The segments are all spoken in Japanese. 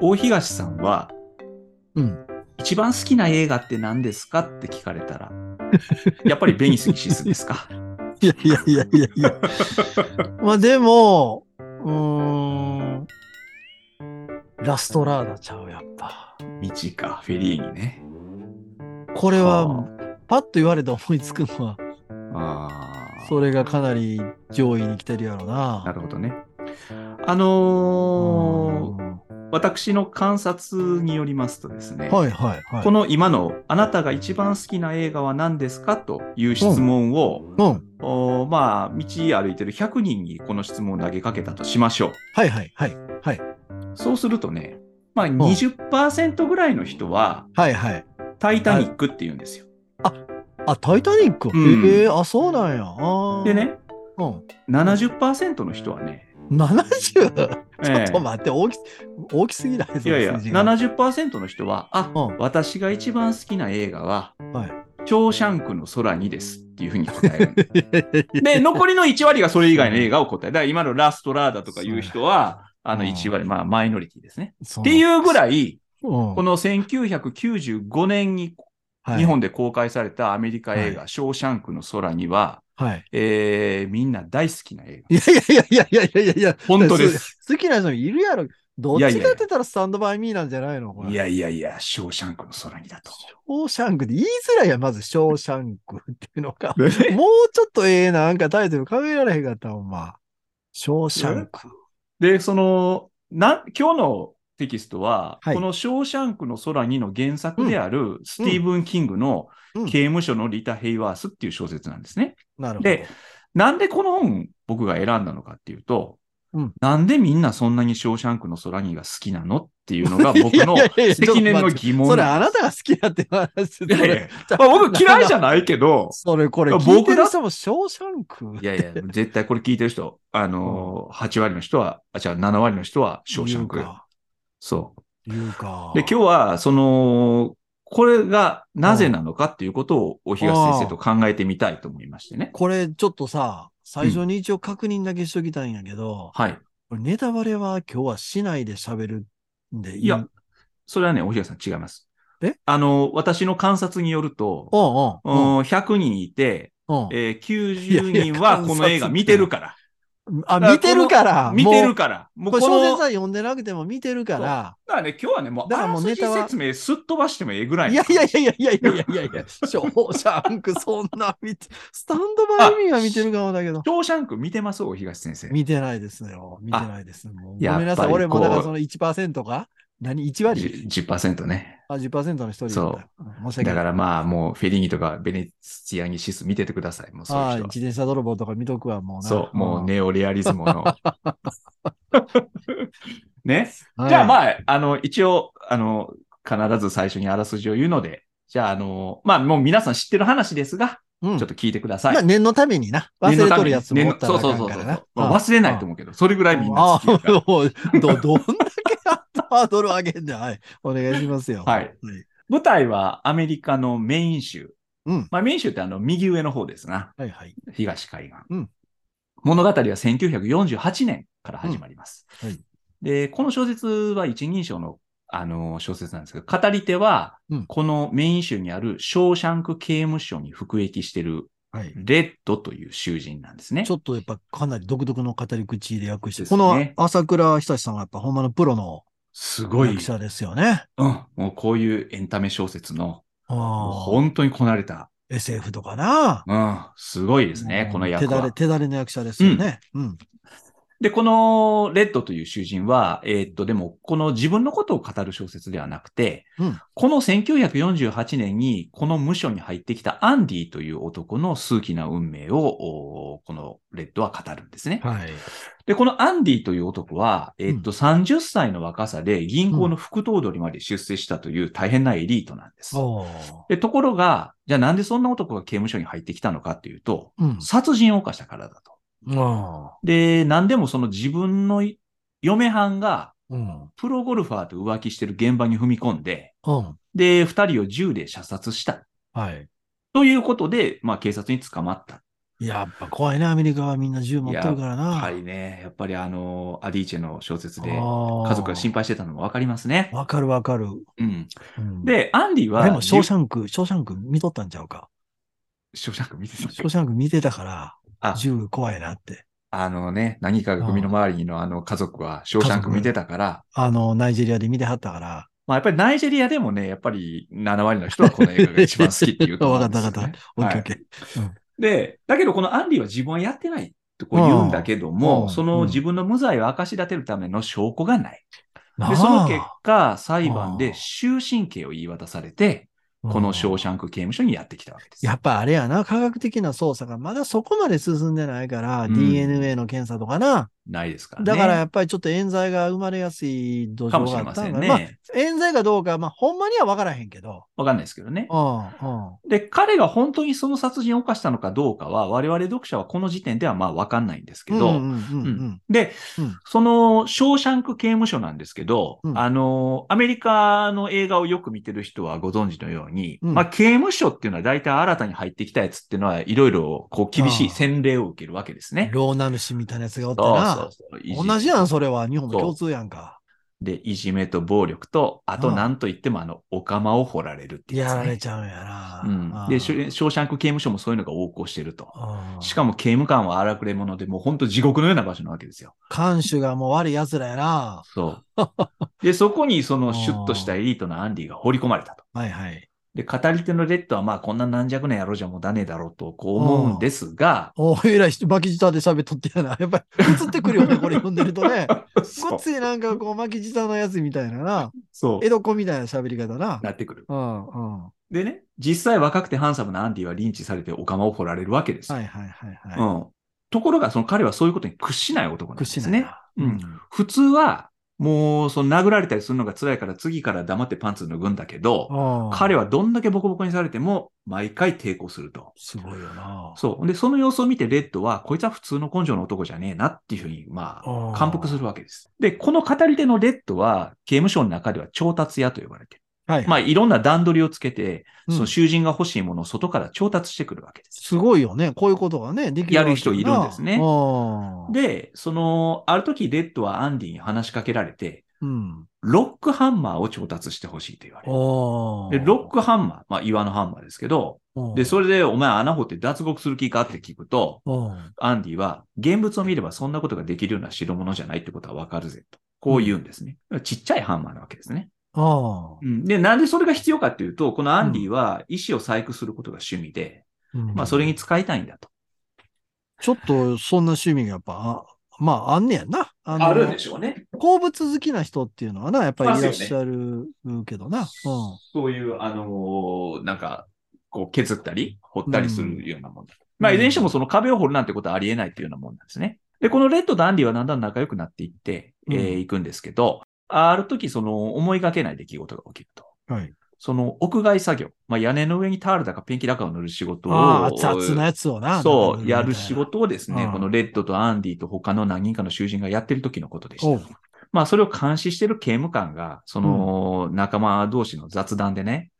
大東さんは、うん。一番好きな映画って何ですかって聞かれたら、やっぱりベニス・ギシスですか？いやいやいやいやいや。まあでも、うーん。ラストラーダちゃう、やっぱ。道か、フェリーにね。これはは、パッと言われて思いつくのは、ああ。それがかなり上位に来てるやろな。なるほどね。あのーうん私の観察によりますとですね、はいはいはい。この今のあなたが一番好きな映画は何ですかという質問を、うん。おまあ、道歩いてる100人にこの質問を投げかけたとしましょはいはいはい。はい。う。そうするとね、まあ20%ぐらいの人は、はいはい。タイタニックって言うんですよ。あ、タイタニック、うんへえあ、そうなんや。あーで。ね、うん。70%の人はね、70? ちょええ。っと待って、大き、大きすぎないいやいや、数字が。70%の人は、あ、うん。私が一番好きな映画は、はい。ショーシャンクの空にですっていうふうに答える。で、残りの1割がそれ以外の映画を答える。だから今のラストラーダとかいう人は、あのうん。1割、まあマイノリティですね。っっていうぐらい、うん、この1995年にはい。日本で公開されたアメリカ映画、はショーシャンクの空には、はい。えーみんな大好きな映いやいやいやいやいやいやいや。本当です好きな人いるやろ。どっちかって言ったらスタンドバイミーなんじゃないの？いやいやいや、ショーシャンクの空にだと。ショーシャンクで言いづらいやん、まずショーシャンクっていうのが。ねもうちょっとええなんかタイトル考えられへんかったほんま。ショーシャンク。で、その、な、今日のテキストは、はい。このショーシャンクの空にの原作である、スティーブン・キングのうん。刑務所のリタ・ヘイワースっていう小説なんですね。なるほど。で、なんでこの本僕が選んだのかっていうと、うん。なんでみんなそんなにショーシャンクの空にが好きなのっていうのが僕 のいやいやいやちょっと積年の疑問それあなたが好きだって話いやいやまあ僕嫌いじゃないけど、それこれ僕聞いてだる人もショーシャンク？いやいや、絶対これ聞いてる人、あのー、8割の人は、あ、じゃあ7割の人はショーシャンク。そう。言うか。で、今日は、その、これがなぜなのかっていうことを、お東先生と考えてみたいと思いましてね。これちょっとさ、最初に一応確認だけしときたいんやけど、はい。これネタバレは今日はしないで喋るんでいい？いや、それはね、お東さん違います。え？あの、私の観察によると、うんうんうん100人いて、うんうん。えー90いやいや人はこの映画見てるから。あ、見てるから。見てるかから。もうこれ小説は読んでなくても見てるから。だからね、今日はね、もう、だからもうネタは説明すっ飛ばしてもええぐらい。いやいやいやいやいやいやいやいや、ショーシャンクそんな見て、スタンドバイミーは見てるかもだけど。ショーシャンク見てます？お東先生。見てないですよ。見てないです。ごめんなさい。俺もだからその1%か？何 ?1 割？じ10%ね。あ、10%の一人そう申し訳だない。からまあ、もうフェリーニとかベネツィアニシス見ててください。もうそういう人自転車泥棒とか見とくわ、もう。そう、もうね。ネオレアリズムの。ね？はいじゃあまあ、あの、一応、あの、必ず最初にあらすじを言うので、じゃあ、あの、まあ、もう皆さん知ってる話ですが、うんちょっと聞いてください。まあ念のためにな。忘れとるやつもおったらあかそうそうんそうそうからな。まあ忘れないと思うけど、それぐらいみんなあ好きだから。ど、どんだけハードル上げんだよ。はい。お願いしますよ。はい。舞台はアメリカのメイン州。うん。まあ、メイン州ってあの、右上の方ですな。はいはい。東海岸。うん物語は1948年から始まります。うんはいで、この小説は一人称の、あの小説なんですけど、語り手は、うんこのメイン州にあるショーシャンク刑務所に服役しているはい。レッドという囚人なんですねち。ょっとやっぱかなり独特の語り口で訳して、ですこねの朝倉久志さんはやっぱほんまのプロのすごい、役者ですよね。うん、もうこういうエンタメ小説の。本当にこなれた、SF とかな。うん、すごいですね、うんこの役は手だれ、。手だれの役者ですよね。うん。で、このレッドという囚人は、えーっと、でも、この自分のことを語る小説ではなくて、うんこの1948年にこの無所に入ってきたアンディという男の数奇な運命を、おこのレッドは語るんですね。はい。で、このアンディという男は、えーっと、30歳の若さで銀行の副頭取まで出世したという大変なエリートなんです。おーで、ところが、じゃあなんでそんな男が刑務所に入ってきたのかっていうと、うん。殺人を犯したからだと。あで、何でもその自分の嫁はんが。プロゴルファーと浮気してる現場に踏み込んで、うん。で、二人を銃で射殺した。はい。ということで、まあ警察に捕まった。やっぱ怖いね、アメリカはみんな銃持ってるからな。はいね。やっぱりあの、アディーチェの小説で、家族が心配してたのもわかりますね。わかるわかる。うん。うん、で、アンディは、でも、ショーシャンク、ショーシャンク見とったんちゃうか。ショーシャンク見てたショーシャンク見てたから、あ、銃怖いなって。あのね、何かが組の周りのあの家族は、ショーシャンク見てたから、あの、ナイジェリアで見てはったから。まあやっぱりナイジェリアでもね、やっぱり7割の人はこの映画が一番好きっていうと ね。わかったわかオッケーオッケー。で、だけどこのアンディは自分はやってないとこう言うんだけどうも、んその自分の無罪を明かし立てるための証拠がない。なあで、その結果、裁判で終身刑を言い渡されて、このショーうんシャンク刑務所にやってきたわけです。やっぱあれやな、科学的な捜査がまだそこまで進んでないから、うん DNA の検査とかな。ないですからね。だからやっぱりちょっと冤罪が生まれやすい土かも壌しれませんがあったんかな。まあ、ね。冤罪かどうか、まあ、ほんまには分からへんけど。わかんないですけどね。うん、うん。で、彼が本当にその殺人を犯したのかどうかは、我々読者はこの時点ではまあわかんないんですけど、で、うんその、ショーシャンク刑務所なんですけど、うんあの、アメリカの映画をよく見てる人はご存知のように、うんまあ、刑務所っていうのは大体新たに入ってきたやつっていうのは、いろいろ、こう、厳しい洗礼を受けるわけですね。ローナル氏みたいなやつがおってそうな。同じやん、それは。日本も共通やんか。で、いじめと暴力と、あとうん何と言っても、あの、お釜を掘られるっていうね。やられちゃうんやな。うん。で、ショーシャンク刑務所もそういうのが横行してると。うんしかも刑務官は荒くれ者で、もう本当地獄のような場所なわけですよ。看守がもう悪い奴らやな。そう。で、そこにそのシュッとしたエリートのアンディが放り込まれたと。はいはい。で、語り手のレッドはまあこんな軟弱な野郎じゃもうダねえだろうとこう思うんですが、おえらい人巻き舌で喋っとってやな。やっぱり 映ってくるよね、これ読んでるとね。そごうっついなんかこう巻き舌のやつみたいなな。そう江戸っ子みたいな喋り方な。なってくる。うんうん。はでね、実際若くてハンサムなアンディはリンチされてお釜を掘られるわけですよ。いはいはいはい。うん。ところが、その彼はそういうことに屈しない男なんで屈しすね。ないな。うん普通は、もう、その殴られたりするのが辛いから次から黙ってパンツ脱ぐんだけど、うん。彼はどんだけボコボコにされても毎回抵抗すると。すごいよな。そう。で、その様子を見てレッドは、こいつは普通の根性の男じゃねえなっていうふうに、まあ、感服するわけです。で、この語り手のレッドは、刑務所の中では調達屋と呼ばれてる。はい。まあ、いろんな段取りをつけて、うんその囚人が欲しいものを外から調達してくるわけです。すごいよね。こういうことがね、できるやる人いるんですねうん。で、その、ある時、レッドはアンディに話しかけられて、うん。ロックハンマーを調達してほしいと言われる。おで、ロックハンマー、まあ、岩のハンマーですけど、で、それ、れで、お前穴掘って脱獄する気かって聞くと、うん。アンディは、現物を見ればそんなことができるような代物じゃないってことはわかるぜと。こう言うんですね。ちっちゃいハンマーなわけですね。ああ。うんで、なんでそれが必要かっていうと、このアンディは石を細工することが趣味で、うんまあ、それに使いたいんだと。ちょっと、そんな趣味がやっぱ、あまあ、あんねやんな。あのしょうね。鉱物好きな人っていうのはな、やっぱりいらっしゃるけどな。そういう、あのーなんか、こう削ったり、掘ったりするようなもんだ。うんまあ、いずれにしてもその壁を掘るなんてことはありえないっていうようなもんなんですね。で、このレッドとアンディはだんだん仲良くなっていって、えーうんいくんですけど、ある時その思いがけない出来事が起きると。うん。はい。その屋外作業、まあ、屋根の上にタールだかペンキだかを塗る仕事を、ああ、雑なやつをな。そう、やる仕。事をですね、うんこのレッドとアンディと他の何人かの囚人がやってる時のことでした。まあ、それを監視してる刑務官が、その仲間同士の雑談でね、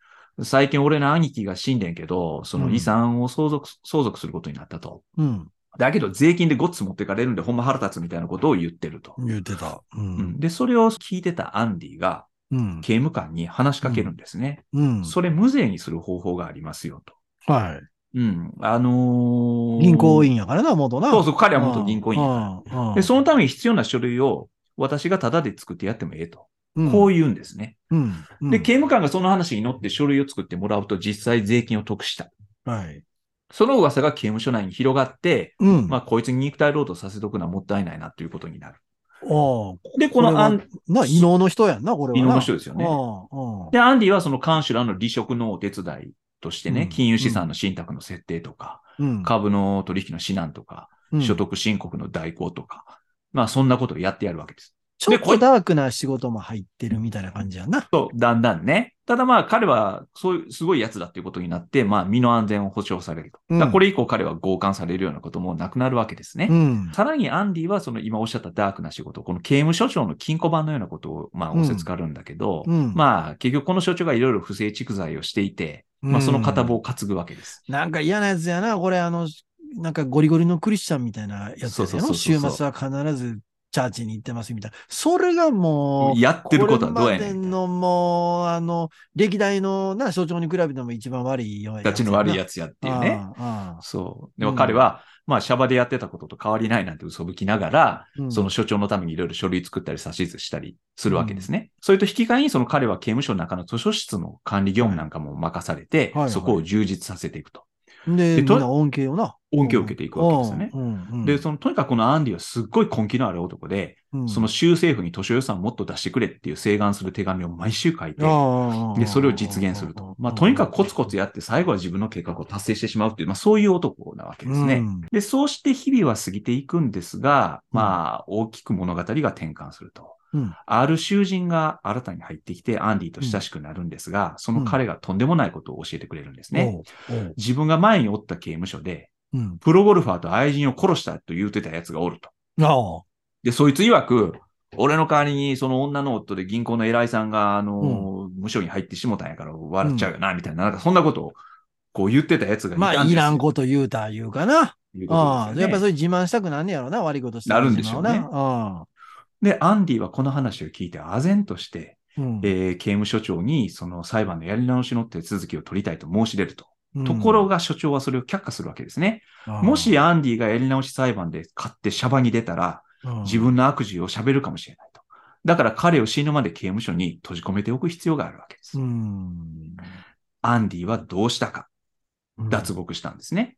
最近俺の兄貴が死んでんけど、その遺産を相続、相続することになったと。うん。だけど税金でごっつ持ってかれるんでほんま腹立つみたいなことを言ってると。言ってた。う。うんんで、それを聞いてたアンディがうん。刑務官に話しかけるんですね。うん。それ無税にする方法がありますよと。はい。うん。あのー銀行員やからな、元な。そうそう、彼は元銀行員やから員で、そのために必要な書類を私がタダで作ってやってもええと。うん、こう言うんですね。うん。うん。で、刑務官がその話に乗って書類を作ってもらうと実際税金を得した。はい。その噂が刑務所内に広がって、うん。まあ、こいつに肉体労働させとくのはもったいないなということになる。ああ。で、このアン、な、異能の人やんな、これはな。異能の人ですよねああ。で、アンディはそのカンシュラの離職のお手伝いとしてね、うん金融資産の信託の設定とか、うん。株の取引の指南とか、うん所得申告の代行とか、まあそんなことをやってやるわけです。ちょっとれダークな仕事も入ってるみたいな感じやんな。そう、だんだんね。ただまあ彼はそういうすごいやつだっていうことになって、まあ身の安全を保障されると。これ以降彼は強姦されるようなこともなくなるわけですね。うん。さらにアンディはその今おっしゃったダークな仕事、この刑務所長の金庫番のようなことをまあ仰せつかるんだけど、うん。まあ結局この所長がいろいろ不正蓄財をしていて、まあその片棒を担ぐわけです。なんか嫌なやつやな、これ、あの、なんかゴリゴリのクリスチャンみたいなやつそうやのそうそうそう週末は必ずチャーチに行ってますみたいな。それがもう、やってることはどうやねんこれまでのもう、あの、歴代のな、象徴に比べても一番悪いようなたちの悪いやつつやっていうね。そう。でもうん彼は、まあ、シャバでやってたことと変わりないなんて嘘吹きながら、うんその所長のためにいろいろ書類作ったり指図したりするわけですね。それと引き換えに、その彼は刑務所の中の図書室の管理業務なんかも任されて、はいはいそこを充実させていくと。で、でとみんな恩恵をな。恩恵を受けていくわけですよね。で、その、とにかくこのアンディはすっごい根気のある男で、うんその州政府に図書予算をもっと出してくれっていう請願する手紙を毎週書いて、で、それを実現すると。まあ、とにかくコツコツやって最後は自分の計画を達成してしまうっていう、まあ、そういう男なわけですね。うんで、そうして日々は過ぎていくんですが、まあ、大きく物語が転換すると。うんある囚人が新たに入ってきて、アンディと親しくなるんですが、その彼がとんでもないことを教えてくれるんですね。自分が前におった刑務所で、うん。プロゴルファーと愛人を殺したと言うてた奴がおると。ああ。で、そいつ曰く、俺の代わりにその女の夫で銀行の偉いさんが、あの、無所に入ってしもたんやから笑っちゃうよな、みたいな、なんかそんなことを、こう言ってた奴がいまあ、たんですよ。いらんこと言うた言うかな。いうことああ。やっぱりそれ自慢したくなんねやろな、悪いことしてなるんでしょうね自慢はなで、アンディはこの話を聞いて、唖然として、うんえー刑務所長にその裁判のやり直しの手続きを取りたいと申し出ると。うんところが所長はそれを却下するわけですね。ああもしアンディがやり直し裁判で勝ってシャバに出たら、うん自分の悪事を喋るかもしれないと。だから彼を死ぬまで刑務所に閉じ込めておく必要があるわけです。うんアンディはどうしたかうん脱獄したんですね。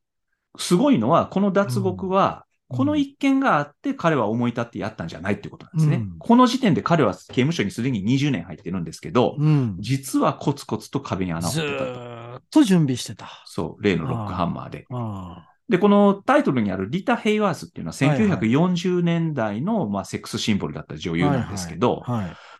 すごいのは、この脱獄は、うんこの一件があって彼は思い立ってやったんじゃないってことなんですね。うんこの時点で彼は刑務所にすでに20年入ってるんですけど、うん。実はコツコツと壁に穴をず掘ってたと。と準備してた。そう、例のロックハンマーで。あで、このタイトルにあるリタ・ヘイワースっていうのははいはい1940年代の、まあ、セックスシンボルだった女優なんですけど。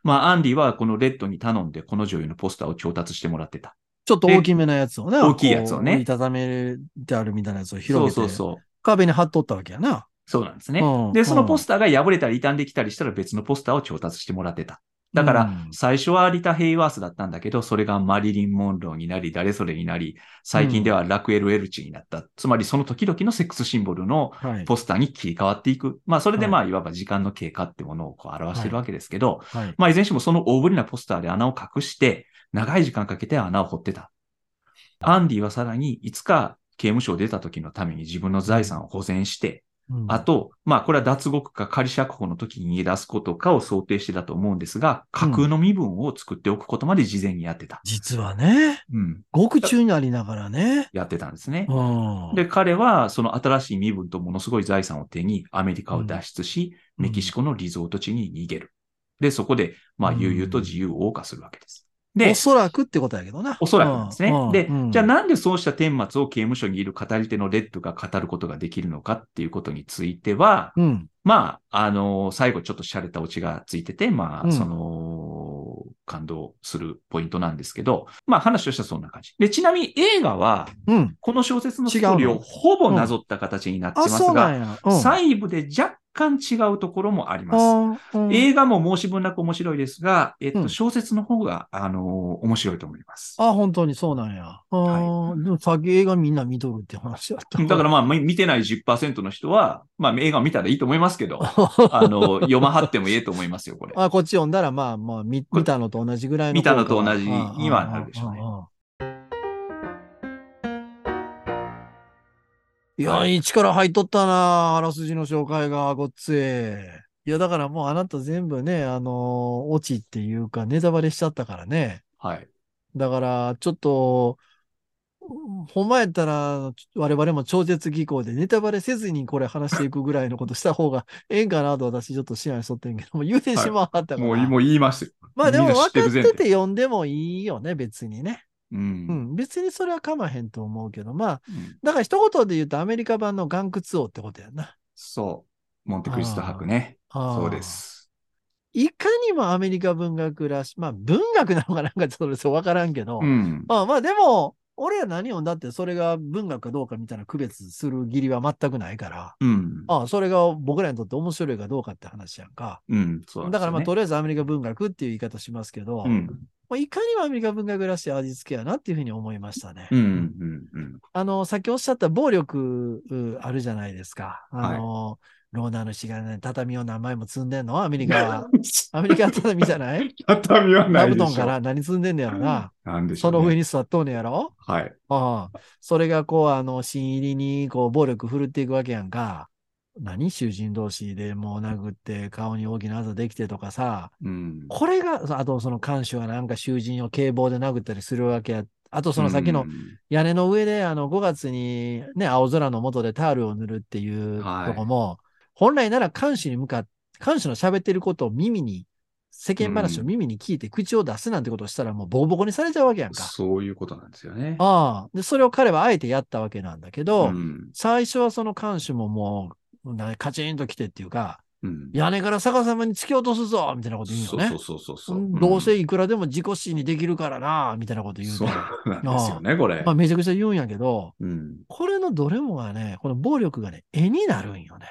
まあ、アンディはこのレッドに頼んでこの女優のポスターを調達してもらってた。ちょっと大きめなやつをね。大きいやつをね折りたためてあるみたいなやつをそう広げて。そうそう。壁に貼っとったわけやな。そうなんですねうん。で、そのポスターが破れたり傷んできたりしたら別のポスターを調達してもらってた。だからうん、最初はリタ・ヘイワースだったんだけど、それがマリリン・モンローになり、誰それになり、最近ではラクエル・エルチになった。つまりその時々のセックスシンボルのはい。ポスターに切り替わっていく。まあ、それではいまあ、いわば時間の経過ってものをこう表してるわけですけど、はい。まあ、いずれにしてもその大ぶりなポスターで穴を隠して、長い時間かけて穴を掘ってた。アンディはさらに、いつか刑務所を出た時のために自分の財産を保全して、うんあと、まあ、これは脱獄か仮釈放の時に逃げ出すことかを想定してたと思うんですが、架空の身分を作っておくことまで事前にやってた。実はね、うん。獄中にありながらね。やってたんですね。うん。で、彼はその新しい身分とものすごい財産を手にアメリカを脱出し、うんメキシコのリゾート地に逃げる。で、そこで、まあ、うん悠々と自由を謳歌するわけです。おで、そらくってことやけどな。おそらくですねうん。でうん、じゃあなんでそうした顛末を刑務所にいる語り手のレッドが語ることができるのかっていうことについては、うん。まあ、あの最後ちょっと洒落たオチがついてて、まあ、うんその、感動するポイントなんですけど、まあ話としてはそんな感じ。で、ちなみに映画は、うん。この小説のストーリーをほぼなぞった形になってあ、ますが、細部で若干違うところもあります。あうん映画も申し分なく面白いですが、えっと、うん小説の方が、あの面白いと思います。あ、本当にそうなんや。あーでもさっき映画みんな見とるって話だった。だからまあ、み見てない10%の人は、まあ映画見たらいいと思いますけど、あの、読まはってもいいと思いますよ、これ。あ、こっち読んだら、まあまあ、見見たのと同じぐらいの見たの。と同じにはなるでしょうねいや、はいいい力入っとったな、あらすじの紹介が、ごっつい。いや、だからもうあなた全部ね、あの、オチっていうか、ネタバレしちゃったからね。はい。だから、ちょっと、うんほんまやったら、我々も超絶技巧でネタバレせずにこれ話していくぐらいのことした方がええんかなと私ちょっと思案しとってんけども、言うてしまったから。もう、もう言いますよ。まあでも分かってて読んでもいいよね、別にね。う。うんん、別にそれはかまへんと思うけど、まあ、うんだから一言で言うとアメリカ版の岩窟王ってことやな。そう。モンテクリスト博ね。そうで。す。いかにもアメリカ文学らし、まあ文学なのかなんかちょっとそれわからんけど、うん。まあまあでも、俺ら何読んだってそれが文学かどうかみたいな区別する義理は全くないから、うん。ああ、それが僕らにとって面白いかどうかって話やんか。うん。ねだからまあ、とりあえずアメリカ文学っていう言い方しますけど、うん。まあ、いかにもアメリカ文学らしい味付けやなっていうふうに思いましたね。うん。うん。うん。あの、さっきおっしゃった暴力うあるじゃないですか。あの、ローナーのしがね、畳を何枚も積んでんの？アメリカは。アメリカは畳じゃない？畳はないでしょ。座布団から何積んでんねやろな？なんでしょそうのね。上に座っとんねやろ？はい。ああ。それがこう、あの、新入りにこう、暴力振るっていくわけやんか。何？囚人同士でもう殴って顔に大きなあざできてとかさ。うん。これが、あとその看守がなんか囚人を警棒で殴ったりするわけや。あとその先のうん屋根の上で、あの、5月にね、青空の下でタオルを塗るっていうはいとこも、本来なら監視に向かって、監視の喋ってることを耳に、世間話を耳に聞いて口を出すなんてことをしたらもうボコボコにされちゃうわけやんか。そういうことなんですよね。ああ。で、それを彼はあえてやったわけなんだけど、うん。最初はその監視ももう、なカチンと来てっていうか、うん。屋根から逆さまに突き落とすぞみたいなこと言うよね。そうそうそうそう。うんどうせいくらでも自己死にできるからなみたいなこと言うそてうなんですよね、これまあ、。めちゃくちゃ言うんやけど、うん。これのどれもがね、この暴力がね、絵になるんよね。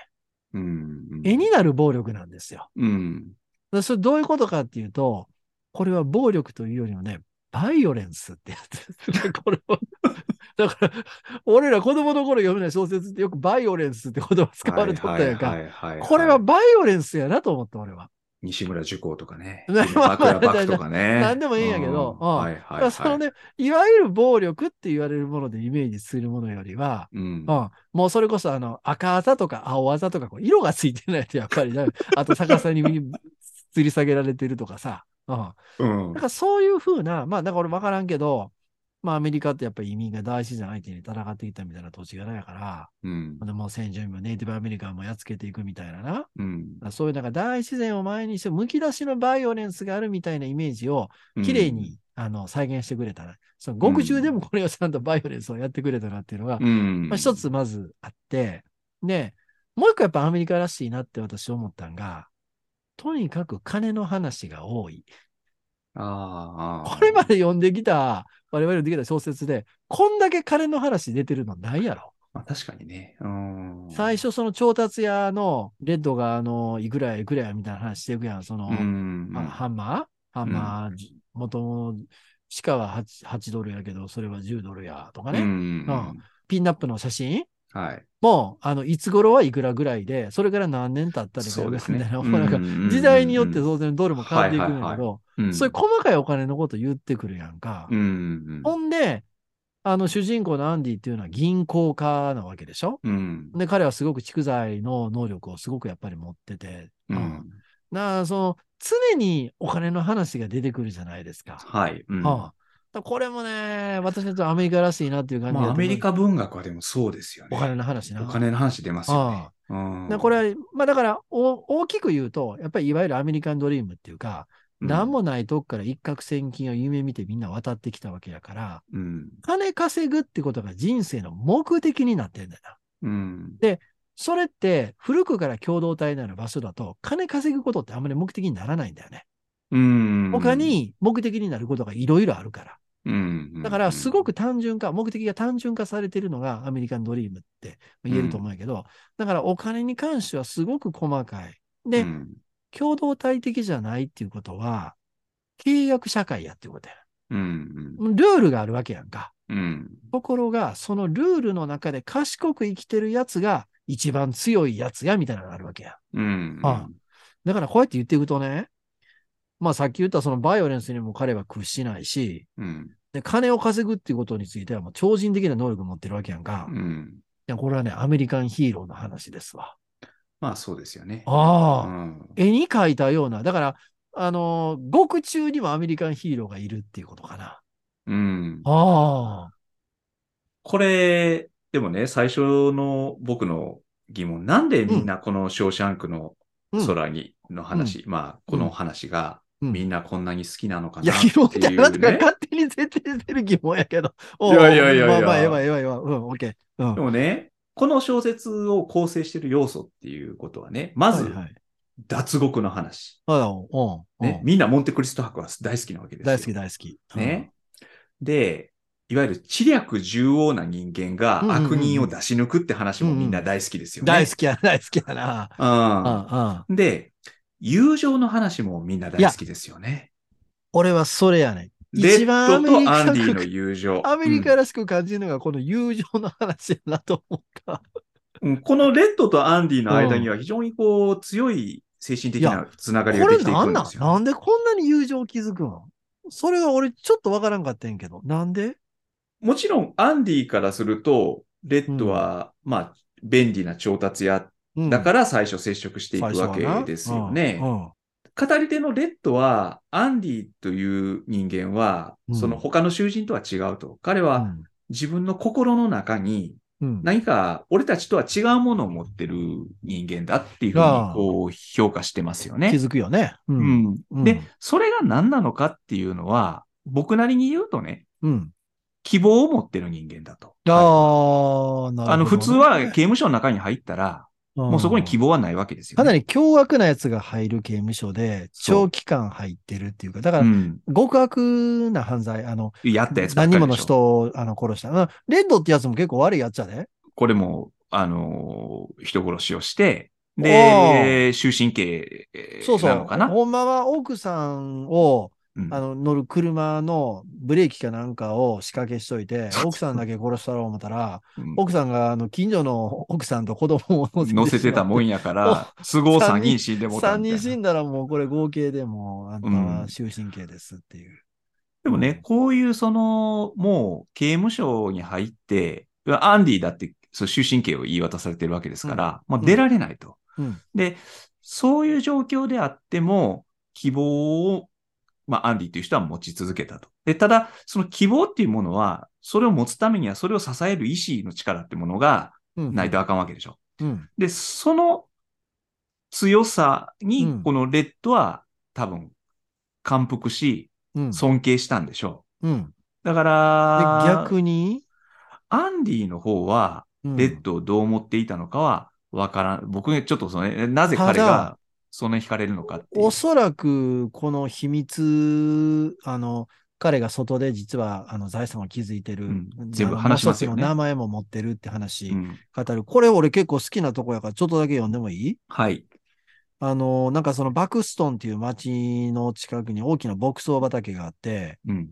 うん。絵になる暴力なんですよ。うん。でそれどういうことかっていうと、これは暴力というよりもね、バイオレンスってやつですね。これは。だから、俺ら子供の頃読めない小説ってよくバイオレンスって言葉使われとったやんか。これはバイオレンスやなと思った、俺は。西村受講とかね。枕バクとかね。なんでもいいんやけどうんうんはいはいはい。だからそのね、いわゆる暴力って言われるものでイメージするものよりは、うんう。ん、もうそれこそあの赤あざとか青あざとかこう色がついてないとやっぱりね、あと逆さに吊り下げられてるとかさ、うん、うんだからそういうふうな、まあだから俺分からんけど、まあアメリカってやっぱり移民が大自然相手に戦ってきたみたいな土地柄やから、うん。でもう先住民もネイティブアメリカンもやっつけていくみたいなな。うん。そういうなんか大自然を前にして、むき出しのバイオレンスがあるみたいなイメージを綺麗に、あの再現してくれたな。その獄中でもこれをちゃんとバイオレンスをやってくれたなっていうのが、うん。まあ、一つまずあって、で、もう一個やっぱアメリカらしいなって私思ったんが、とにかく金の話が多い。ああ。これまで読んできた、我々読んできた小説で、こんだけ金の話出てるのないやろ。まあ確かにね。うん。最初その調達屋のレッドがあの、いくらやいくらやみたいな話していくやん。その、うん。あハンマー？ハンマー、じ元々、地価は 8, 8ドルやけど、それは10ドルやとかね。うん。うんピンナップの写真？はい。もう、あの、いつ頃はいくらぐらいで、それから何年経ったらいくらみたいな。もうなんかうん時代によって当然ドルも変わっていくんだけど、うんそういう細かいお金のこと言ってくるやんか。うん。ほんで、あの、主人公のアンディっていうのは銀行家なわけでしょ？うん。で、彼はすごく蓄財の能力をすごくやっぱり持ってて、ううんん。なあ、その、常にお金の話が出てくるじゃないですか。はい。うんああだこれもね、私たちはアメリカらしいなっていう感じまあ、アメリカ文学はでもそうですよね。お金の話な。お金の話出ますよね。うんでこれは、まあだからお、大きく言うと、やっぱりいわゆるアメリカンドリームっていうか、なんもないとこから一攫千金を夢見てみんな渡ってきたわけやから、うん。金稼ぐってことが人生の目的になってんだよな。うん。それって古くから共同体な場所だと、金稼ぐことってあんまり目的にならないんだよね。うん。他、に目的になることがいろいろあるから。うん。だから、すごく、く単純化、目的が単純化されているのがアメリカンドリームって言えると思うけど、だからお金に関してはすごく細かい。で、うん共同体的じゃないっていうことは、契約社会やっていうことや。うん。ルールがあるわけやんか。うん。ところが、そのルールの中で賢く生きてるやつが一番強いやつや、みたいなのがあるわけや。うん。あだからこうやって言っていくとね、まあさっき言ったそのバイオレンスにも彼は屈しないし、うん。で、金を稼ぐっていうことについてはもう超人的な能力を持ってるわけやんか。いうん。や、これはね、アメリカンヒーローの話ですわ。まあ、そうですよね。ああ、うん。絵に描いたような、だから、あのー獄中にもアメリカンヒーローがいるっていうことかな。うん。ああ、これ、でもね、最初の僕の疑問、なんでみんなこのショーシャンクのうん空にの話、まあ、この話がうんみんなこんなに好きなのかいや、な疑問ってあっていうなたがね。勝手に絶対出てる疑問やけど。いやいやいやいやまあまあ、ええわ、ええわ、ええわ。うん、オッケー。うん。でもね、この小説を構成している要素っていうことはね、まずはいはい。脱獄の話。みんなモンテクリスト博は大好きなわけですよ。大好き、大好き。ね。で、いわゆる知略重要な人間がうんうんうん悪人を出し抜くって話もみんな大好きですよね。大好きや、大好きやな。うんうんうん。で、友情の話もみんな大好きですよね。俺はそれやねん。レ一番アッドとメリカアンディのく友情。アメリカらしく感じるのがこの友情の話やなと思った。うんこのレッドとアンディの間には非常にこう強い精神的なつながりができていなんなんくんですよ、なんでこんなに友情を築くの？それが俺ちょっとわからんかったんやけど。なんで？もちろんアンディからすると、レッドは、まあ、便利な調達屋だからら最初接触していくわけですよね。うん語り手のレッドは、アンディという人間は、うんその他の囚人とは違うと。彼はうん自分の心の中にうん何か俺たちとは違うものを持ってる人間だっていうふうにこう評価してますよね。気づくよね。うんで、それが何なのかっていうのは、僕なりに言うとね、うん。希望を持ってる人間だと。ああ、なるほどね。あの、普通は刑務所の中に入ったら、もうそこに希望望はないわけですよ、ね。かなり凶悪なやつが入る刑務所で、そう長期間入ってるっていうか、だから、うん。極悪な犯罪、あの、やったやつ何人もの。人をあの殺した。うんレッドってやつも結構悪いやつやで。これも、あのー人殺しをして、おで、終身刑えーそうそう。なのかな。ほんまは奥さんを、うんあの、乗る車のブレーキかなんかを仕掛けしといて、奥さんだけ殺したろう思ったら、うん奥さんがあの近所の奥さんと子供を乗せてたもんや。やから、都合3人死んでもうた3みたいな。人死んだらもうこれ合計でもうあんたうんは終身刑ですっていう。でもね、こういうその、もう刑務所に入って、アンディだってそう終身刑を言い渡されてるわけですから、まあ、出られないと。うん。で、そういう状況であっても、希望を、まあ、アンディという人は持ち続けたと。で、ただ、その希望っていうものは、それを持つためには、それを支える意志の力ってものがうん。ないとあかんわけでしょ。うん。で、その強さうんに、このレッドは多分、感服し、うん。尊敬したんでしょうん。う。だかでら、逆に、アンディの方は、うんレッドをどう思っていたのかはわからん。僕ね、ちょっとその、ね、なぜ彼がそんなに惹かれるのか。おそらく、この秘密、あの、彼が外で実はあの財産を築いてる。うん全部話しますよね名前も持ってるって話うん語る。これ俺結構好きなとこやから、ちょっとだけ読んでもいい？はい。あの、なんかそのバクストンっていう町の近くに大きな牧草畑があって、うん。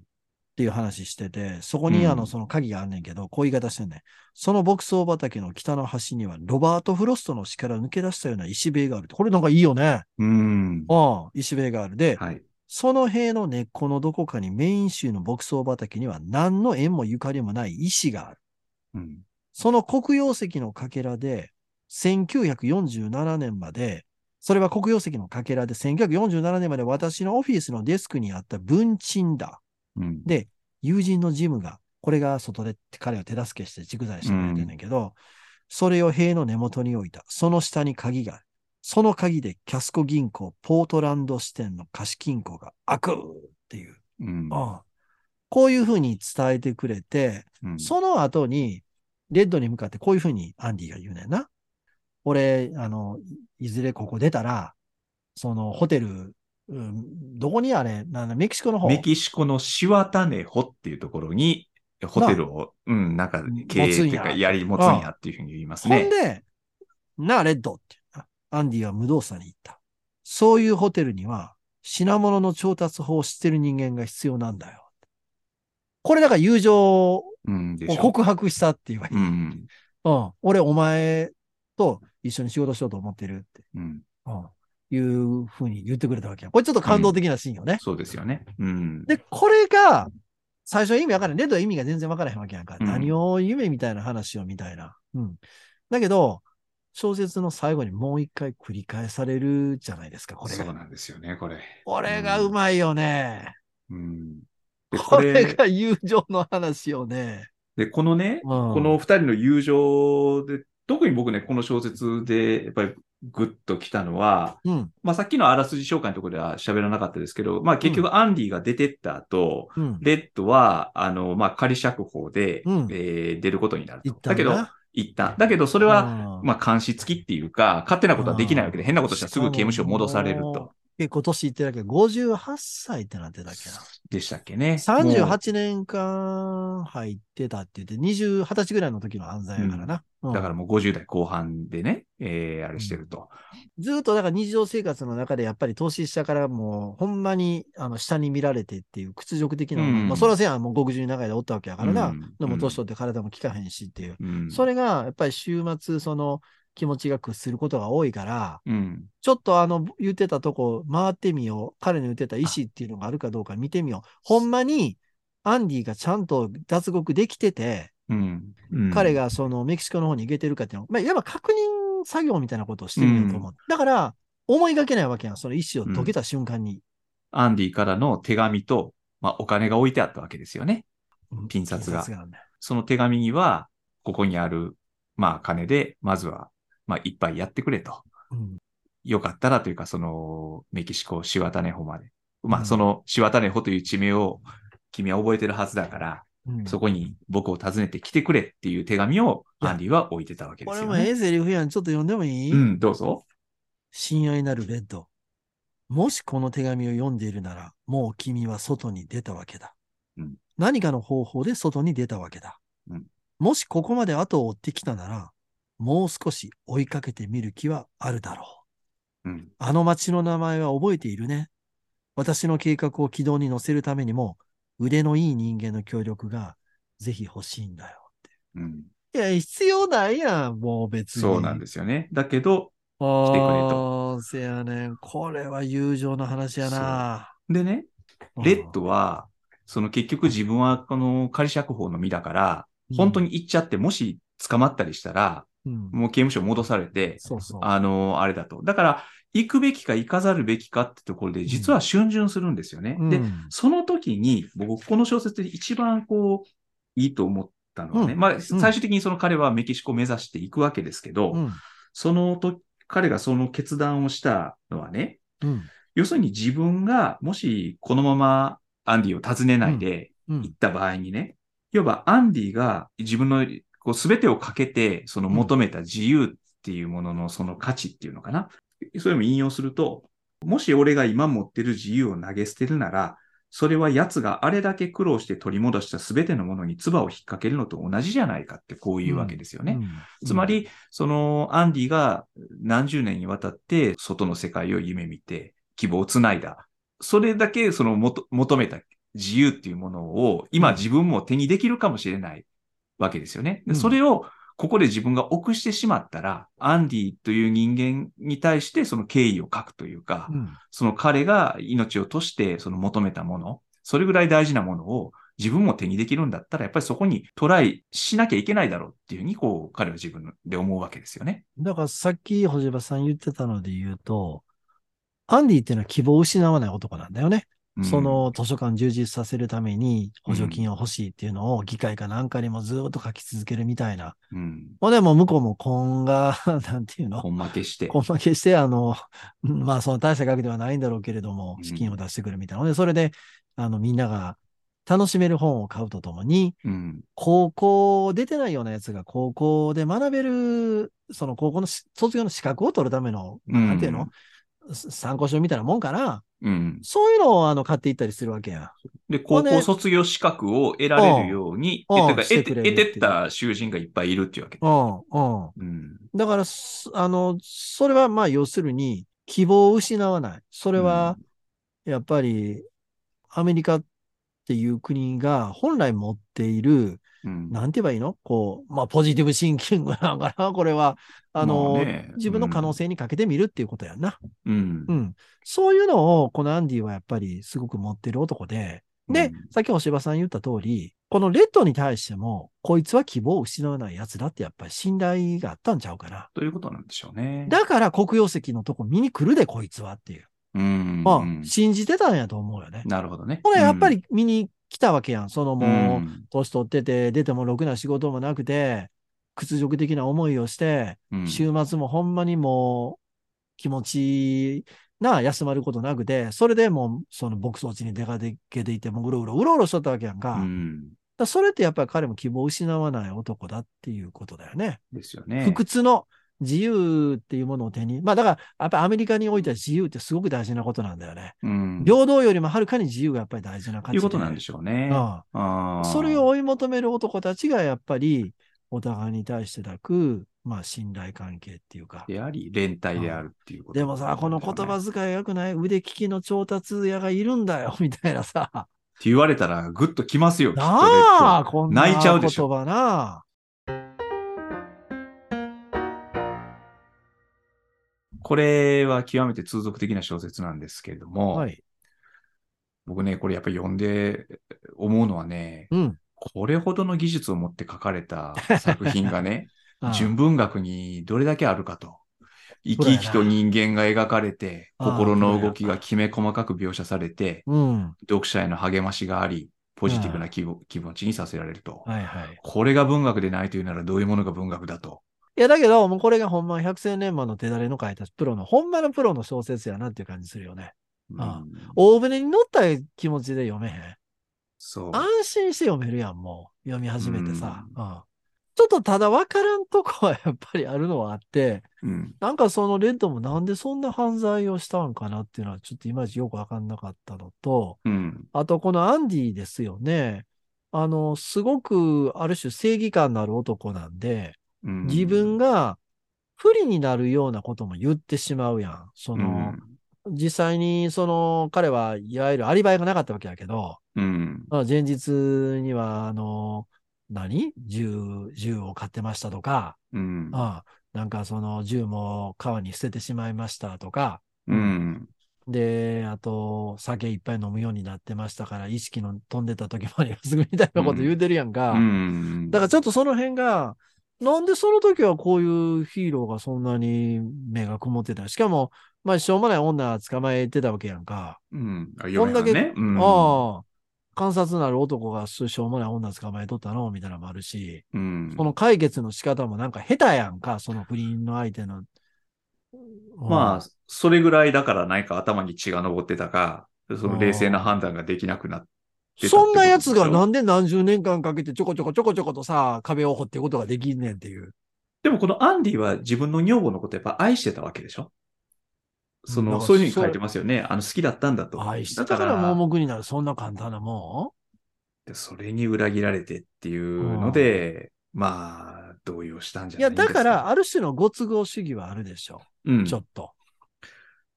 っていう話してて、そこにうんあの、その鍵があんねんけど、こういう言い方してんねん。その牧草畑の北の端には、ロバート・フロストの死から抜け出したような石塀がある。これなんかいいよね。うん。うん、石塀がある。で、はい。その塀の根っこのどこかにメイン州の牧草畑には何の縁もゆかりもない石がある。うん。その黒曜石のかけらで、1947年まで、それは黒曜石のかけらで、1947年まで私のオフィスのデスクにあった文鎮だ。うん。で、友人のジムが、これが外で彼を手助けして蓄財してくれてんねんけど、それを塀の根元に置いた。その下に鍵がある。その鍵でキャスコ銀行、ポートランド支店の貸金庫が開くっていう。うん。ああこういうふうに伝えてくれて、うんその後に、レッドに向かってこういうふうにアンディが言うねんな。俺、あの、いいずれここ出たら、そのホテル、うん、どこにあれ、なんだメキシコの方？メキシコのシワタネホっていうところに、ホテルを、うん、なんか経営っていうか、ややり持つんやっていうふうに言いますねほん。で、なあ、レッドって。アンディは無動作に言った。そういうホテルには品物の調達法を知ってる人間が必要なんだよ。これだから友情を。告白したって言われて、うん。うん。俺お前と一緒に仕事しようと思ってるって、うん。うん、いうふうに言ってくれたわけや。これちょっと感動的なシーンよね。そうですよね。うん。で、これが、最初は意味わからない。レッドは意味が全然わからへんわけやんか。うん何を夢みたいな話をみたいな。うん。だけど、小説の最後にもう一回繰り返されるじゃないですか、これが。そうなんですよね、これ。これがうまいよね。うん。で、これ、が友情の話よね。で、このね、うんこの二人の友情で、特に僕ね、この小説で、やっぱりグッときたのは、うん。まあさっきのあらすじ紹介のところでは喋らなかったですけど、まあ結局アンディが出てった後、うん。レッドは、あの、まあ仮釈放で、うんえー出ることになるだけど、な一旦。だけど、それは、うんまあ監視付きっていうか、勝手なことはできないわけで、変なことしたらすぐ刑務所戻されると。結構年いってるだけど、58歳ってなってたっけな。でしたっけね。もう38年間入ってたって言って、20、20歳ぐらいの時の犯罪やからな。うんだからもう50代後半でね、えー、あれしてると。ずっとだから日常生活の中でやっぱり投資したからもうほんまにあの下に見られてっていう屈辱的なまあそれはせやんもう極重に長いでおったわけやからな。うんでも年取って体も効かへんしっていう。うん。それがやっぱり週末その気持ちが屈することが多いから、うん。ちょっとあの言ってたとこ回ってみよう。彼の言ってた意思っていうのがあるかどうか見てみよう。ほんまにアンディがちゃんと脱獄できてて、うん。うん彼、がそのメキシコの方に行けてるかっていうのを、まあ、いわば確認作業みたいなことをしてみようと思う。だから、思いがけないわけやん。その意思を解けた瞬間に。アンディからの手紙と、まあ、お金が置いてあったわけですよね。うんピン札がなんだよその手紙には、ここにある、まあ、金で、まずは、まあ、いっぱいやってくれと。うんよかったらというか、その、メキシコ、シワタネホまで。まあ、うんその、シワタネホという地名を、君は覚えてるはずだから、うんそこに僕を訪ねて来てくれっていう手紙を、アンディは置いてたわけでこすよね。れもええセリフやん。ちょっと読んでもいい、うん、どうぞ。親愛なるレッド。もしこの手紙を読んでいるなら、もう君は外に出たわけだ。うん何かの方法で外に出たわけだ。うんもしここまで後を追ってきたなら、もう少し追いかけてみる気はあるだろう。うん。あの町の名前は覚えているね。私の計画を軌道に乗せるためにも、腕のいい人間の協力がぜひ欲しいんだよ。うん。いや、必要ないやん、もう別に。そうなんですよね。だけど、来てくれと。せやねん。これは友情の話やな。でね、レッドは、その結局自分はこの仮釈放の身だから、本当に行っちゃって、もし捕まったりしたら、うん、もう刑務所戻されて、そうそう。あの、あれだと。だから、行くべきか行かざるべきかってところで、実は逡巡するんですよね。で、うんその時に、僕、この小説で一番こう、いいと思ったのはね、うんまあ、最終的にその彼はメキシコを目指していくわけですけど、うん。そのと、彼がその決断をしたのはね、うん。要するに自分がもしこのままアンディを訪ねないでうん行った場合にね、いわばアンディが自分のこう全てをかけてその求めた自由っていうもののその価値っていうのかな。それも引用すると、もし俺が今持ってる自由を投げ捨てるなら、それは奴があれだけ苦労して取り戻した全てのものに唾を引っ掛けるのと同じじゃないかってこういうわけですよね。うんつま、り、そのアンディが何十年にわたって外の世界を夢見て希望をつないだ。それだけその求めた自由っていうものを今自分も手にできるかもしれないわけですよね。それをここで自分が臆してしまったら、アンディという人間に対してその敬意を書くというか、うんその彼が命を賭してその求めたもの、それぐらい大事なものを自分も手にできるんだったら、やっぱりそこにトライしなきゃいけないだろうっていうふうに、こう、彼は自分で思うわけですよね。だからさっき星葉さん言ってたので言うと、アンディっていうのは希望を失わない男なんだよね。うんそ、の図書館充実させるために補助金を欲しいっていうのを議会かなんかにもずっと書き続けるみたいな。うん。ほんでもう向こうも今が、なんていうの？ほんまけして。こんま決して、あの、うんまあ、その大した額ではないんだろうけれどもう、ん資金を出してくるみたいな。で、それで、あの、みんなが楽しめる本を買うとともに、うん。高校出てないようなやつが高校で学べる、その高校のし卒業の資格を取るための、まあなんていうの、す参考書みたいなもんかな。うん。そういうのをあの買っていったりするわけや。で、高校卒業資格を得られるように、うんえて得てった囚人がいっぱいいるっていうわけ。うん、うん。うん。だから、すあの、それはまあ要するに希望を失わない。それは、やっぱりアメリカっていう国が本来持っている、うん、なんて言えばいいの？こう、まあポジティブシンキングなんかな これは、あの、まあね自分の可能性にかけてみるっていうことやんな。うんう。ん。そういうのを、このアンディはやっぱりすごく持ってる男で、で、うんさっき星葉さん言った通り、このレッドに対しても、こいつは希望を失わない奴だってやっぱり信頼があったんちゃうかな。ということなんでしょうね。だから黒曜石のとこ見に来るで、こいつはっていう。うん。まあ、うん信じてたんやと思うよね。なるほどね。これやっぱり見に来たわけやん。そのうん、もう、ん年取ってて、出てもろくな仕事もなくて、屈辱的な思いをして、うん週末もほんまにもう気持ちな、休まることなくて、それでもうその牧草地に出かけていて、もううろうろ、うろうろしとったわけやんか。それってやっぱり彼も希望を失わない男だっていうことだよね。ですよね。不屈の、自由っていうものを手に、まあだから、やっぱりアメリカにおいては自由ってすごく大事なことなんだよね。うん。平等よりもはるかに自由がやっぱり大事な感じいうことなんでしょうね。ああーそれを追い求める男たちがやっぱりお互いに対して抱く、まあ信頼関係っていうか。であり、連帯であるっていうこと、でもさ、この言葉って遣いが良くない？腕利きの調達屋がいるんだよ、みたいなさ。言われたら、ぐっときますよ、なあ、こんな泣いちゃうでしょ。言葉な。これは極めて通俗的な小説なんですけれども、はい。僕ね、これやっぱり読んで思うのはね、うん。これほどの技術を持って書かれた 作品がね、ああ純文学にどれだけあるかと。生き生きと人間が描かれて、心の動きがきめ細かく描写されて、うん。読者への励ましがあり、ポジティブな気持ちにさせられると。はいはい。これが文学でないというならどういうものが文学だと。いや、だけど、もうこれがほんま百戦錬磨の手だれの書いたプロの、ほんまのプロの小説やなっていう感じするよね。ああうん大船に乗った気持ちで読めへん。そう。安心して読めるやん、もう。読み始めてさ。ううんちょっとただ分からんとこはやっぱりあるのはあって、うん。なんかそのレッドもなんでそんな犯罪をしたんかなっていうのはちょっといまいちよく分かんなかったのと、うん。あとこのアンディですよね。あの、すごくある種正義感のある男なんで、うん自分が不利になるようなことも言ってしまうやん。その、実際にその彼はいわゆるアリバイがなかったわけやけど、うん。まあ前日には、あの、何？銃、銃を買ってましたとか、うん。ああなんかその銃も川に捨ててしまいましたとか、うん。で、あと、酒いっぱい飲むようになってましたから、意識の飛んでた時もありますみたいなこと言うてるやんか。うん。だからちょっとその辺が、なんでその時はこういうヒーローがそんなに目が曇ってたしかも、まあ、しょうもない女捕まえてたわけやんか。うん。あ、こ読んだけ。うん。ああ、観察なる男がしょうもない女捕まえとったのみたいなのもあるし、うん。その解決の仕方もなんか下手やんか、その不倫の相手の。まあ、それぐらいだから何か頭に血が上ってたか、その冷静な判断ができなくなっそんなやつがなんで何十年間かけてちょこちょこちょこちょことさ、壁を掘っていくことができんねんっていう。でもこのアンディは自分の女房のことやっぱ愛してたわけでしょ？その、そういうふうに書いてますよね。あの、好きだったんだと。愛してたから盲目になる、そんな簡単なもでそれに裏切られてっていうので、まあ、動揺したんじん。いや、ゃないですか。だから、ある種のご都合主義はあるでしょうんう。ちょっと。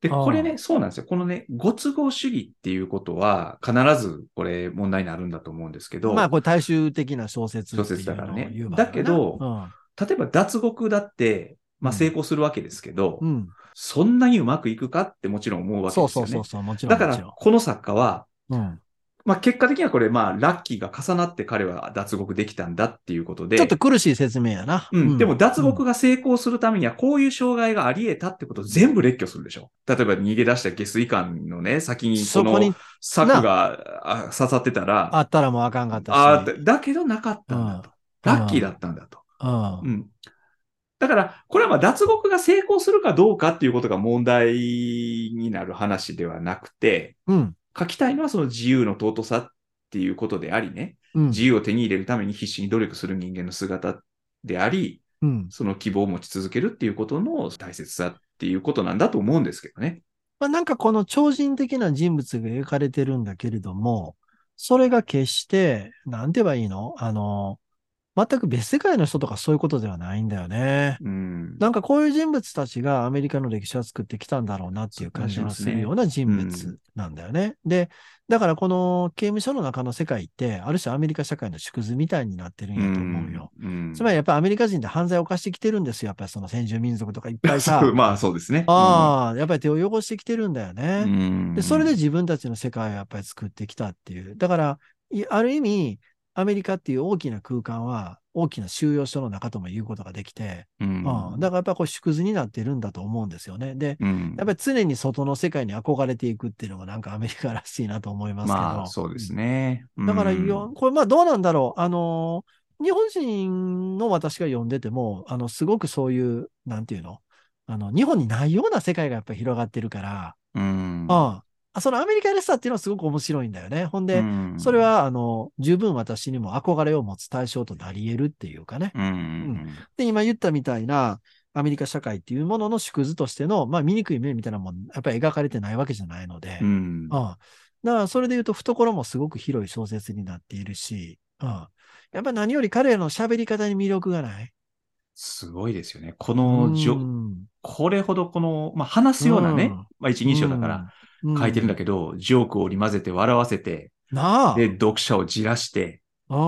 で、これね、そうなんですよ。このね、ご都合主義っていうことは、必ずこれ問題になるんだと思うんですけど、まあ、これ大衆的な小説小説だからねだけどうん例えば脱獄だって、まあうん成功するわけですけど、うん。そんなにうまくいくかってもちろん思うわけそうですよね。そうそうそう、もちろん。だからこの作家は、んうん。まあ結果的にはこれ、まあラッキーが重なって彼は脱獄できたんだっていうことで、ちょっと苦しい説明やな。うん、でも脱獄が、が成功するためには、こういう障害があり得たってことを全部列挙するでしょ。例えば逃げ出した下水管のね、先にこのそこに柵があ刺さってたら、あったらもうあかんかったし。あーだけどなかったんだと。ラッキーだったんだと。うんうん。だから、これはまあ脱獄が成功するかどうかっていうことが問題になる話ではなくて、うん。書きたいのはその自由の尊さっていうことでありね、うん。自由を手に入れるために必死に努力する人間の姿であり、うん。その希望を持ち続けるっていうことの大切さっていうことなんだと思うんですけどね。まあ、なんかこの超人的な人物が描かれてるんだけれども、それが決して、なんて言えばいいの？あの、全く別世界の人とかそういうことではないんだよね。うん。なんかこういう人物たちがアメリカの歴史を作ってきたんだろうなっていう感じがするような人物なんだよね。で、だからこの刑務所の中の世界って、ある種アメリカ社会の縮図みたいになってるんやと思うよ。うん。つまりやっぱりアメリカ人で犯罪を犯してきてるんですよ。やっぱりその先住民族とか いっぱいさ まあそうですね。ああ、やっぱり手を汚してきてるんだようね。んで、それで自分たちの世界をやっぱり作ってきたっていう。だから、いある意味、アメリカっていう大きな空間は、大きな収容所の中とも言うことができて、うんうん、だからやっぱりこう縮図になってるんだと思うんですよね。で、うんやっぱり常に外の世界に憧れていくっていうのがなんかアメリカらしいなと思いますけど。まあそうですね。だからうんよ、これまあどうなんだろう。あの、日本人の私が読んでても、あの、すごくそういう、なんていうの？あの、日本にないような世界がやっぱり広がってるから、うん。ああそのアメリカらしさっていうのはすごく面白いんだよね。ほんで、うんそれ、は、あの、十分私にも憧れを持つ対象となり得るっていうかね。うん。で、今言ったみたいな、アメリカ社会っていうものの縮図としての、まあ、醜い面みたいなもん、やっぱり描かれてないわけじゃないので、うん。ああだから、それで言うと、懐もすごく広い小説になっているし、ああやっぱ何より彼らの喋り方に魅力がない。すごいですよね。このじょ、うんこれほどこの、まあ、話すようなね、うんまあ、一人称だから、うん書いてるんだけど、ジョークを織り交ぜて笑わせて、なあ。で、読者をじらして、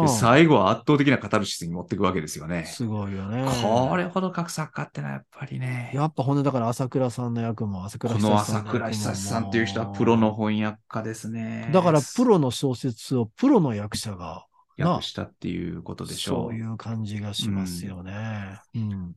最後は圧倒的なカタルシスに持っていくわけですよね。すごいよね。これほど書く作家ってのはやっぱりね、やっぱほんで、だから朝倉さんの役も、朝倉さん朝倉の役も久志さんっていう人はプロの翻訳家ですね。だから、プロの小説をプロの役者が、な訳したっていうことでしょう。そういう感じがしますよね。うん。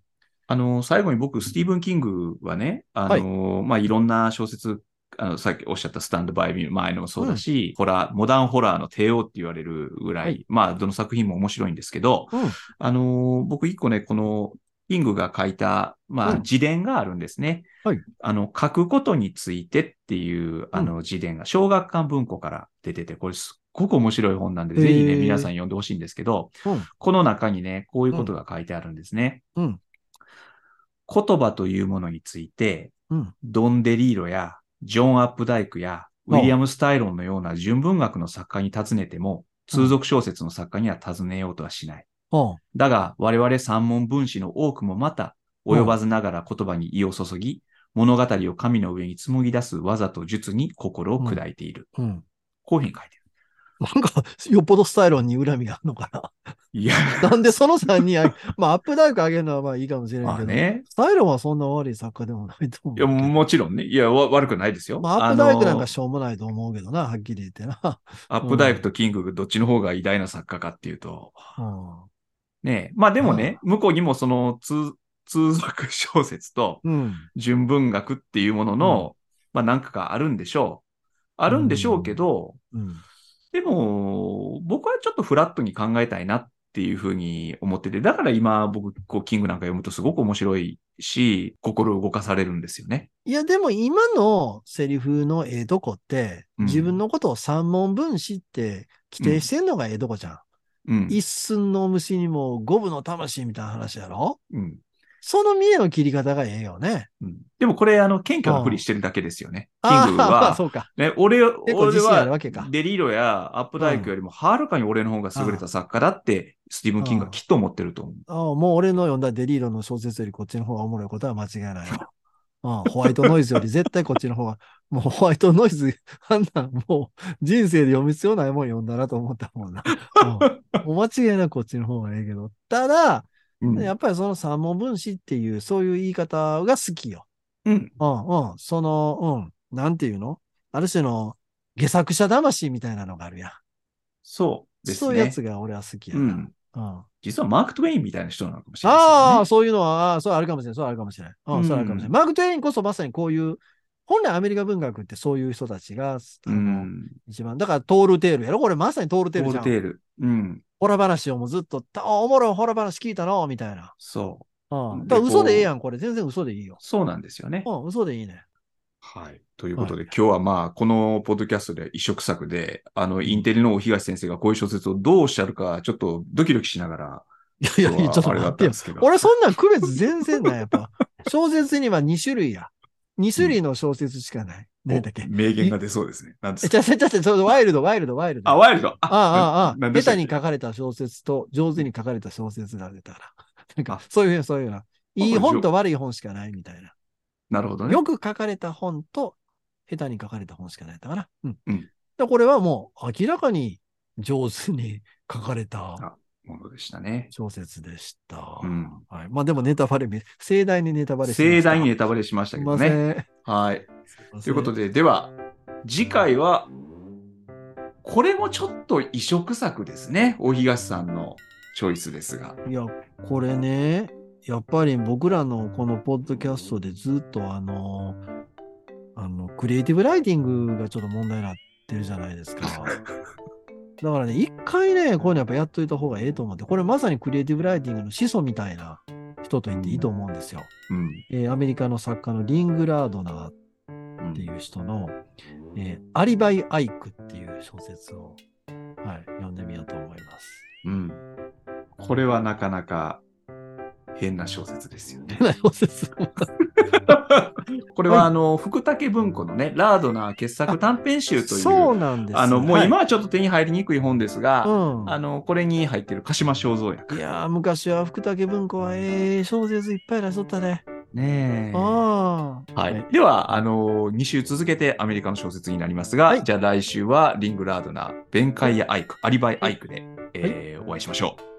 あの、最後に僕、スティーブン・キングはね、あの、まあ、いろんな小説、あの、さっきおっしゃったスタンドバイミー前のもそうだし、ホラー、モダンホラーの帝王って言われるぐらい、はいまあ、どの作品も面白いんですけど、うん。あの、僕一個ね、この、キングが書いた、まあ、うん自伝があるんですね。はいあの、書くことについてっていう、あの、自伝が、小学館文庫から出てて、これすっごく面白い本なんで、ぜひね、皆さん読んでほしいんですけど、うん。この中にね、こういうことが書いてあるんですね。うん。言葉というものについて、うん。ドン・デリーロやジョン・アップダイクやウィリアム・スタイロンのような純文学の作家に尋ねても、通俗小説の作家には尋ねようとはしない。うん。だが、我々三門分子の多くもまた、及ばずながら言葉に意を注ぎ、物語を神の上に紡ぎ出す技と術に心を砕いている。うん。こういうふうに書いてる。なんか、よっぽどスタイロンに恨みがあるのかな。いや、なんでその3人あ、まあ、アップダイク上げるのはまあいいかもしれないけど、まあね。スタイロンはそんな悪い作家でもないと思ういや。もちろんね。いや、わ悪くないですよ。まあ、アップダイクなんかしょうもないと思うけどな、はっきり言ってな。アップダイクとキング、どっちの方が偉大な作家かっていうと、うん。ねえまあでもね、向こうにもその通、通俗小説とうん。純文学っていうものの、まあ何かがあるんでしょう。あるんでしょうけど、うん。でも、僕はちょっとフラットに考えたいなっていうふうに思ってて、だから今僕、こう、キングなんか読むとすごく面白いし、心動かされるんですよね。いや、でも今のセリフのええとこって、うん自分のことを三問分子って規定してんのがええとこじゃん。うん。一寸の虫にも五分の魂みたいな話やろ？うん。その見栄の切り方がええよね。うんでもこれ、あの、謙虚なふりしてるだけですよね。キああングまあは、そうか。ね、俺、構俺はデリーロやアップダイクよりもはるかに俺の方が優れた作家だって、スティーブン・キングはきっと思ってると思う。ああもう俺の読んだデリーロの小説よりこっちの方がおもろいことは間違いないわ。ああホワイトノイズより絶対こっちの方が、もうホワイトノイズ、あんなん？もう人生で読む必要ないもん読んだなと思ったもんな。うんもう間違いなくこっちの方がええけど。ただ、うんやっぱりその三問分子っていう、そういう言い方が好きよ。うん。うんうん。その、うん。なんていうの？ある種の下作者魂みたいなのがあるやん。そうですね。そういうやつが俺は好きやな。うん。うん実はマーク・トウェインみたいな人なのかもしれないね。ああ、そういうのは、ああそうあるかもしれない。そうあるかもしれない。うん、うんそうあるかもしれない。マーク・トウェインこそまさにこういう、本来アメリカ文学ってそういう人たちが、あうの、ん。一番、だからトールテールやろ？これまさにトールテトーールじゃん。ルテール。うん。ホラ話をもうずっと、たおもろいホラ話聞いたのみたいな。そう。うん。でだから嘘でええやん、これ。全然嘘でいいよ。そうなんですよね。うん、嘘でいいね。はい。ということで、今日はまあ、このポッドキャストで一色作で、あの、インテリの大東先生がこういう小説をどうおっしゃるか、ちょっとドキドキしながら、いやいやちょっと待ってよ。ったんですけど。俺そんなん区別全然ない、やっぱ。小説には2種類や。2種類の小説しかない。何だっけ？お名言が出そうですね。なんですえ、かちゃちゃちゃちゃ、ワイルド、ワイルド、ワイルド。あ、ワイルド？ああ、ああ、何でしたっけ？下手に書かれた小説と上手に書かれた小説が出たら。なんかあ、そういう、そういうな。いい本と悪い本しかないみたいな。なるほどね。よく書かれた本と下手に書かれた本しかないだから。うん。うんだこれはもう明らかに上手に書かれたあものでしたね。小説でした。うんはい。まあでもネタバレめ、盛大にネタバレしました。盛大にネタバレしましたけどね。ね。はい。ということで。で、では、次回は、これもちょっと異色作ですね。大東さんのチョイスですが。いや、これね、やっぱり僕らのこのポッドキャストでずっとあの、あの、クリエイティブライティングがちょっと問題になってるじゃないですか。だからね、一回ね、こういうのやっぱやっといた方がええと思って、これまさにクリエイティブライティングの始祖みたいな人と言っていいと思うんですよ。うん。えーアメリカの作家のリングラードナーうんっていう人の、えーアリバイ・アイクっていう小説を、はい、読んでみようと思います。うん。これはなかなか変な小説ですよね。変な小説。これは、あの、福武文庫のね、ラードナー傑作短編集という、そうなんです。あの、もうはい今はちょっと手に入りにくい本ですが、うん。あの、これに入ってる鹿島正蔵役。いやー、昔は福武文庫はええ小説いっぱい出しとったね。ねえ。ああ。はい。では、あの2週続けてアメリカの小説になりますが、はいじゃあ来週はリングラードナー、弁解やアイク、アリバイアイクで、えーお会いしましょう。